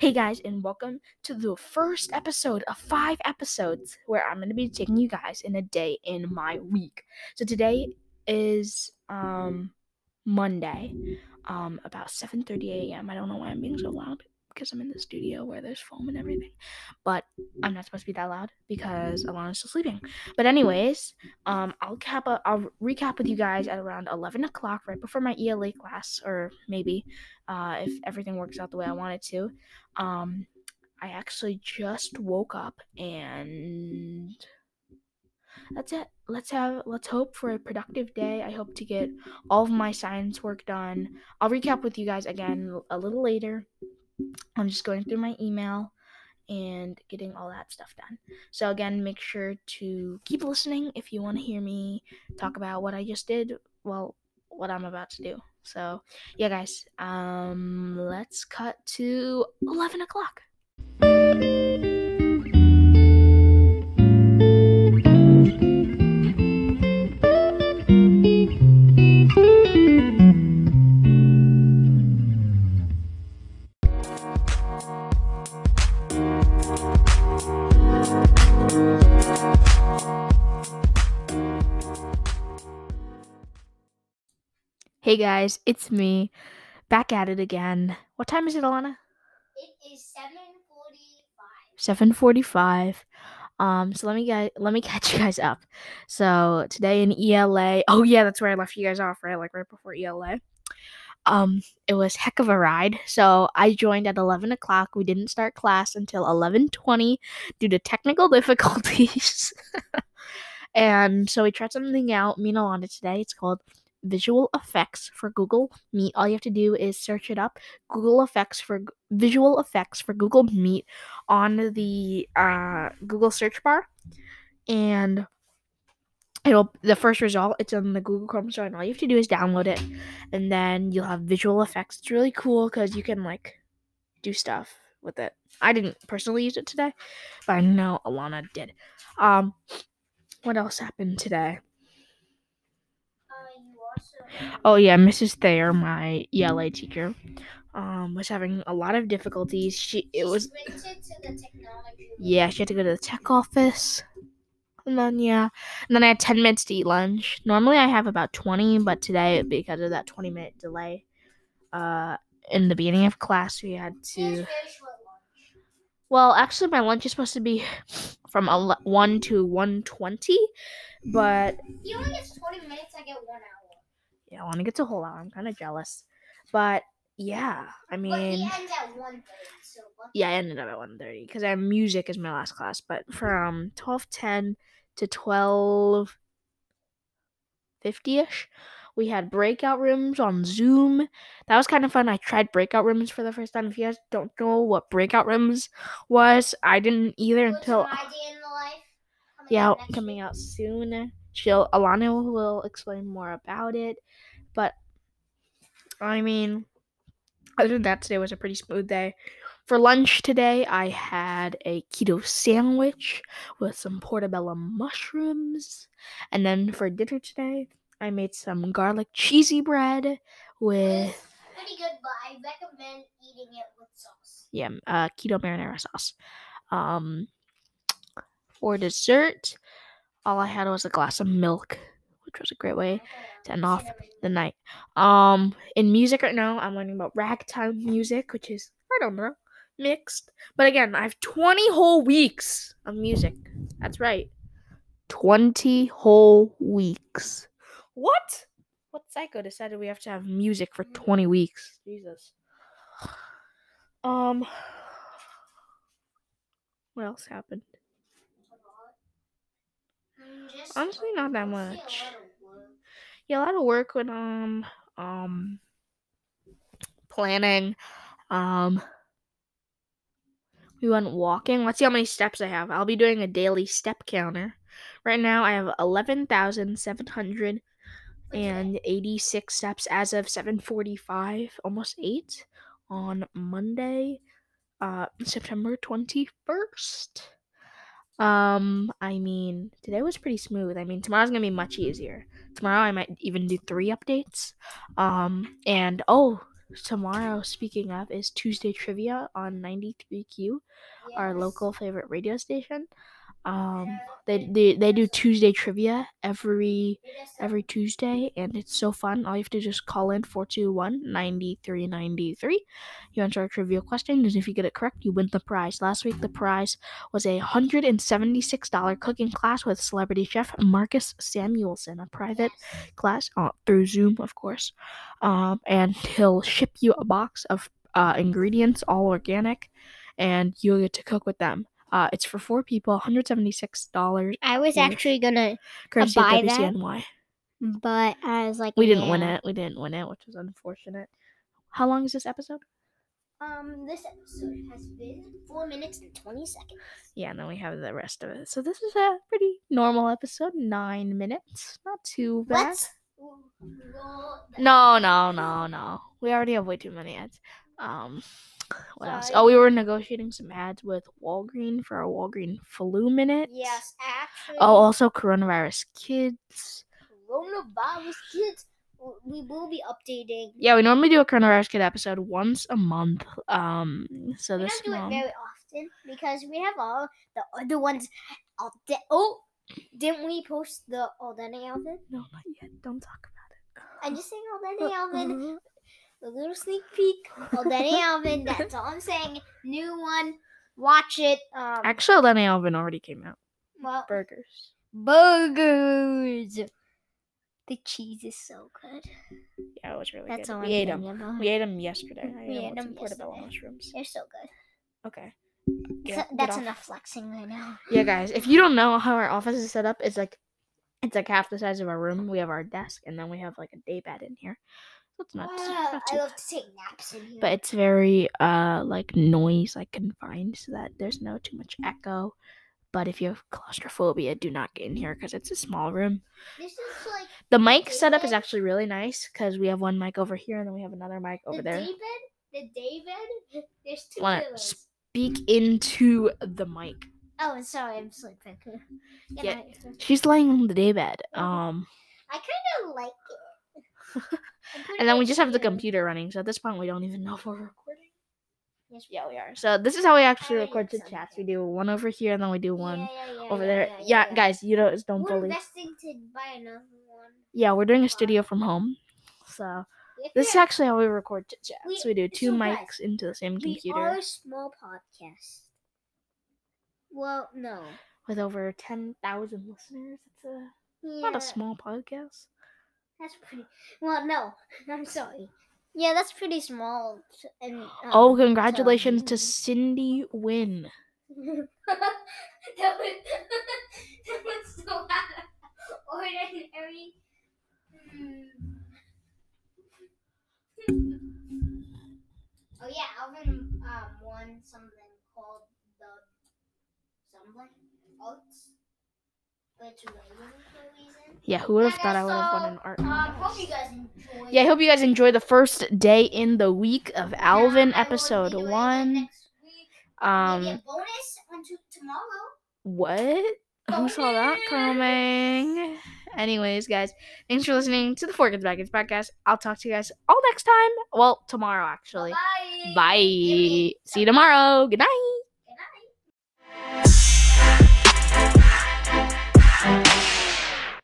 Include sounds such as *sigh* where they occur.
Hey guys, and welcome to the first episode of five episodes where I'm going to be taking you guys in a day in my week. So today is um Monday, um about 7:30 a.m. I don't know why I'm being so loud because I'm in the studio where there's foam and everything, but I'm not supposed to be that loud because Alana's still sleeping. But anyways, um I'll cap a, I'll recap with you guys at around 11 o'clock right before my ELA class, or maybe uh, if everything works out the way I want it to. Um, I actually just woke up and that's it. Let's have let's hope for a productive day. I hope to get all of my science work done. I'll recap with you guys again a little later. I'm just going through my email and getting all that stuff done. So again, make sure to keep listening if you want to hear me talk about what I just did. Well, what I'm about to do. So yeah, guys. Um, let's cut to eleven o'clock. Hey guys, it's me, back at it again. What time is it, Alana? It is seven forty-five. Seven forty-five. Um, so let me get let me *laughs* catch you guys up. So today in ELA, oh yeah, that's where I left you guys off, right? Like right before ELA. Um, it was heck of a ride. So I joined at eleven o'clock. We didn't start class until eleven twenty due to technical *laughs* difficulties. *laughs* and so we tried something out, me and Alana today. It's called visual effects for Google Meet. All you have to do is search it up. Google effects for visual effects for Google Meet on the uh, Google search bar, and it'll the first result. It's on the Google Chrome store, and all you have to do is download it, and then you'll have visual effects. It's really cool because you can like do stuff with it. I didn't personally use it today, but I know Alana did. Um, what else happened today? You. Oh yeah, Mrs. Thayer, my ELA teacher, um, was having a lot of difficulties. She it was She went into the technology. room. yeah, she had to go to the tech office. And then yeah. And then I had ten minutes to eat lunch. Normally I have about twenty, but today because of that twenty minute delay, uh in the beginning of class we had to very short lunch. well actually my lunch is supposed to be from one to one twenty, but He only gets twenty minutes. I get one hour. Yeah, I wanna get to a whole hour. I'm kinda jealous. But yeah, I mean he ends at one thirty. So what? yeah, I ended up at 1.30 because I have music as my last class. But from 12.10 to 12.50ish, we had breakout rooms on Zoom. That was kind of fun. I tried breakout rooms for the first time. If you guys don't know what breakout rooms was, I didn't either What's until my day the life? Yeah, coming out soon. She'll Alana will explain more about it. But I mean, other than that, today was a pretty smooth day. For lunch today, I had a keto sandwich with some portobello mushrooms. And then for dinner today, I made some garlic cheesy bread with Pretty good, but I recommend eating it with sauce. yeah, uh, keto marinara sauce. Um, for dessert, all I had was a glass of milk, which was a great way to end off the night. Um, in music right now, I'm learning about ragtime music, which is I don't know, mixed. But again, I have 20 whole weeks of music. That's right, 20 whole weeks. What? What psycho decided we have to have music for 20 weeks? Jesus. Um. What else happened? Honestly, not that much. lot of work. yeah, a lot of work with um um planning. Um we went walking. Let's see how many steps I have. I'll be doing a daily step counter. Right now I have eleven thousand seven hundred and eighty six steps as of seven forty five, almost eight on Monday, uh September twenty first. Um, I mean, today was pretty smooth. I mean, tomorrow's gonna be much easier. Tomorrow I might even do three updates. Um, and oh, tomorrow, speaking of, is Tuesday trivia on 93Q, our local favorite radio station. Um, they, they they do Tuesday trivia every every Tuesday, and it's so fun. All you have to just call in 421 9393. You answer a trivia question, and if you get it correct, you win the prize. Last week, the prize was a $176 cooking class with celebrity chef Marcus Samuelsson, a private class uh, through Zoom, of course. Um, and he'll ship you a box of uh, ingredients, all organic, and you'll get to cook with them. Uh, it's for four people, $176, I was actually gonna, courtesy of buy that. But I was like, We didn't win it. We didn't win it, which was unfortunate. How long is this episode? Um, this episode has been four minutes and twenty seconds. Yeah, and then we have the rest of it. So this is a pretty normal episode, nine minutes. Not too bad. Let's roll the- No, no, no, no. We already have way too many ads. Um, *sighs* what else? Oh, we were negotiating some ads with Walgreen for our Walgreen flu minute. Yes, actually. Oh, also coronavirus kids. coronavirus kids. We will be updating. Yeah, we normally do a coronavirus kid episode once a month. Um, so We this don't do it very often because we have all the other ones. Out there. Oh, didn't we post the Aldeni Alvin? no, not yet. Don't talk about it. I'm just saying. Aldeni Alvin. A little sneak peek. Aldeni *laughs* Alvin. That's all I'm saying. New one. Watch it. Um. Actually, Lenny Alvin already came out. well, Burgers. burgers. The cheese is so good. Yeah, it was really That's good. all we I'm ate them. about. We ate them yesterday. I We ate 'em ate with some 'em portobello mushrooms. they're so good. Okay. So Yeah, that's enough flexing right now. Yeah, guys, if you don't know how our office is set up, it's like it's like half the size of our room. We have our desk, and then we have like a day bed in here. So it's not, Wow, not I love to take naps in here. but it's very uh like noise like confined so that there's no too much echo. But if you have claustrophobia, do not get in here because it's a small room. this is like The mic setup is actually really nice because we have one mic over here and then we have another mic over the there. David. The David. There's two Wanna. Speak into the mic. Oh, sorry, I'm sleeping. *laughs* Good Yeah. night. She's laying on the daybed. Um, I kind of like it. *laughs* And then we just have the computer running. So at this point, we don't even know if we're recording. Yes, Yeah, we are. So this is how we actually I record the hit chats. We do one over here and then we do one Yeah, yeah, yeah, over yeah, there. Yeah, Yeah, yeah, guys, you don't don't We're believe. investing to buy another one. Yeah, we're doing a studio from home. So If this is actually how we record chit chats. We- We, do two so guys, mics into the same computer. we computer are a small podcast. Well, no. with over ten thousand listeners. It's a Yeah, not a small podcast. That's pretty. Well, no. *laughs* I'm sorry. Yeah, that's pretty small. And um, oh, congratulations to Cindy Wynn. *laughs* that was *laughs* that was so out of ordinary. Hmm. oh yeah, Alvin um won something called the something arts, but it's raining for a reason. Yeah, who would have thought I would have won an art Um, contest? hope you guys enjoyed. Yeah, I hope you guys enjoy the first day in the week of Alvin Yeah, I will episode be doing it one. Um, bonus on to tomorrow. what? Who saw that coming? Anyways, guys, thanks for listening to the For Kids By Kids podcast. I'll talk to you guys all next time. Well, tomorrow, actually. Bye. Bye. See you tomorrow. Good night.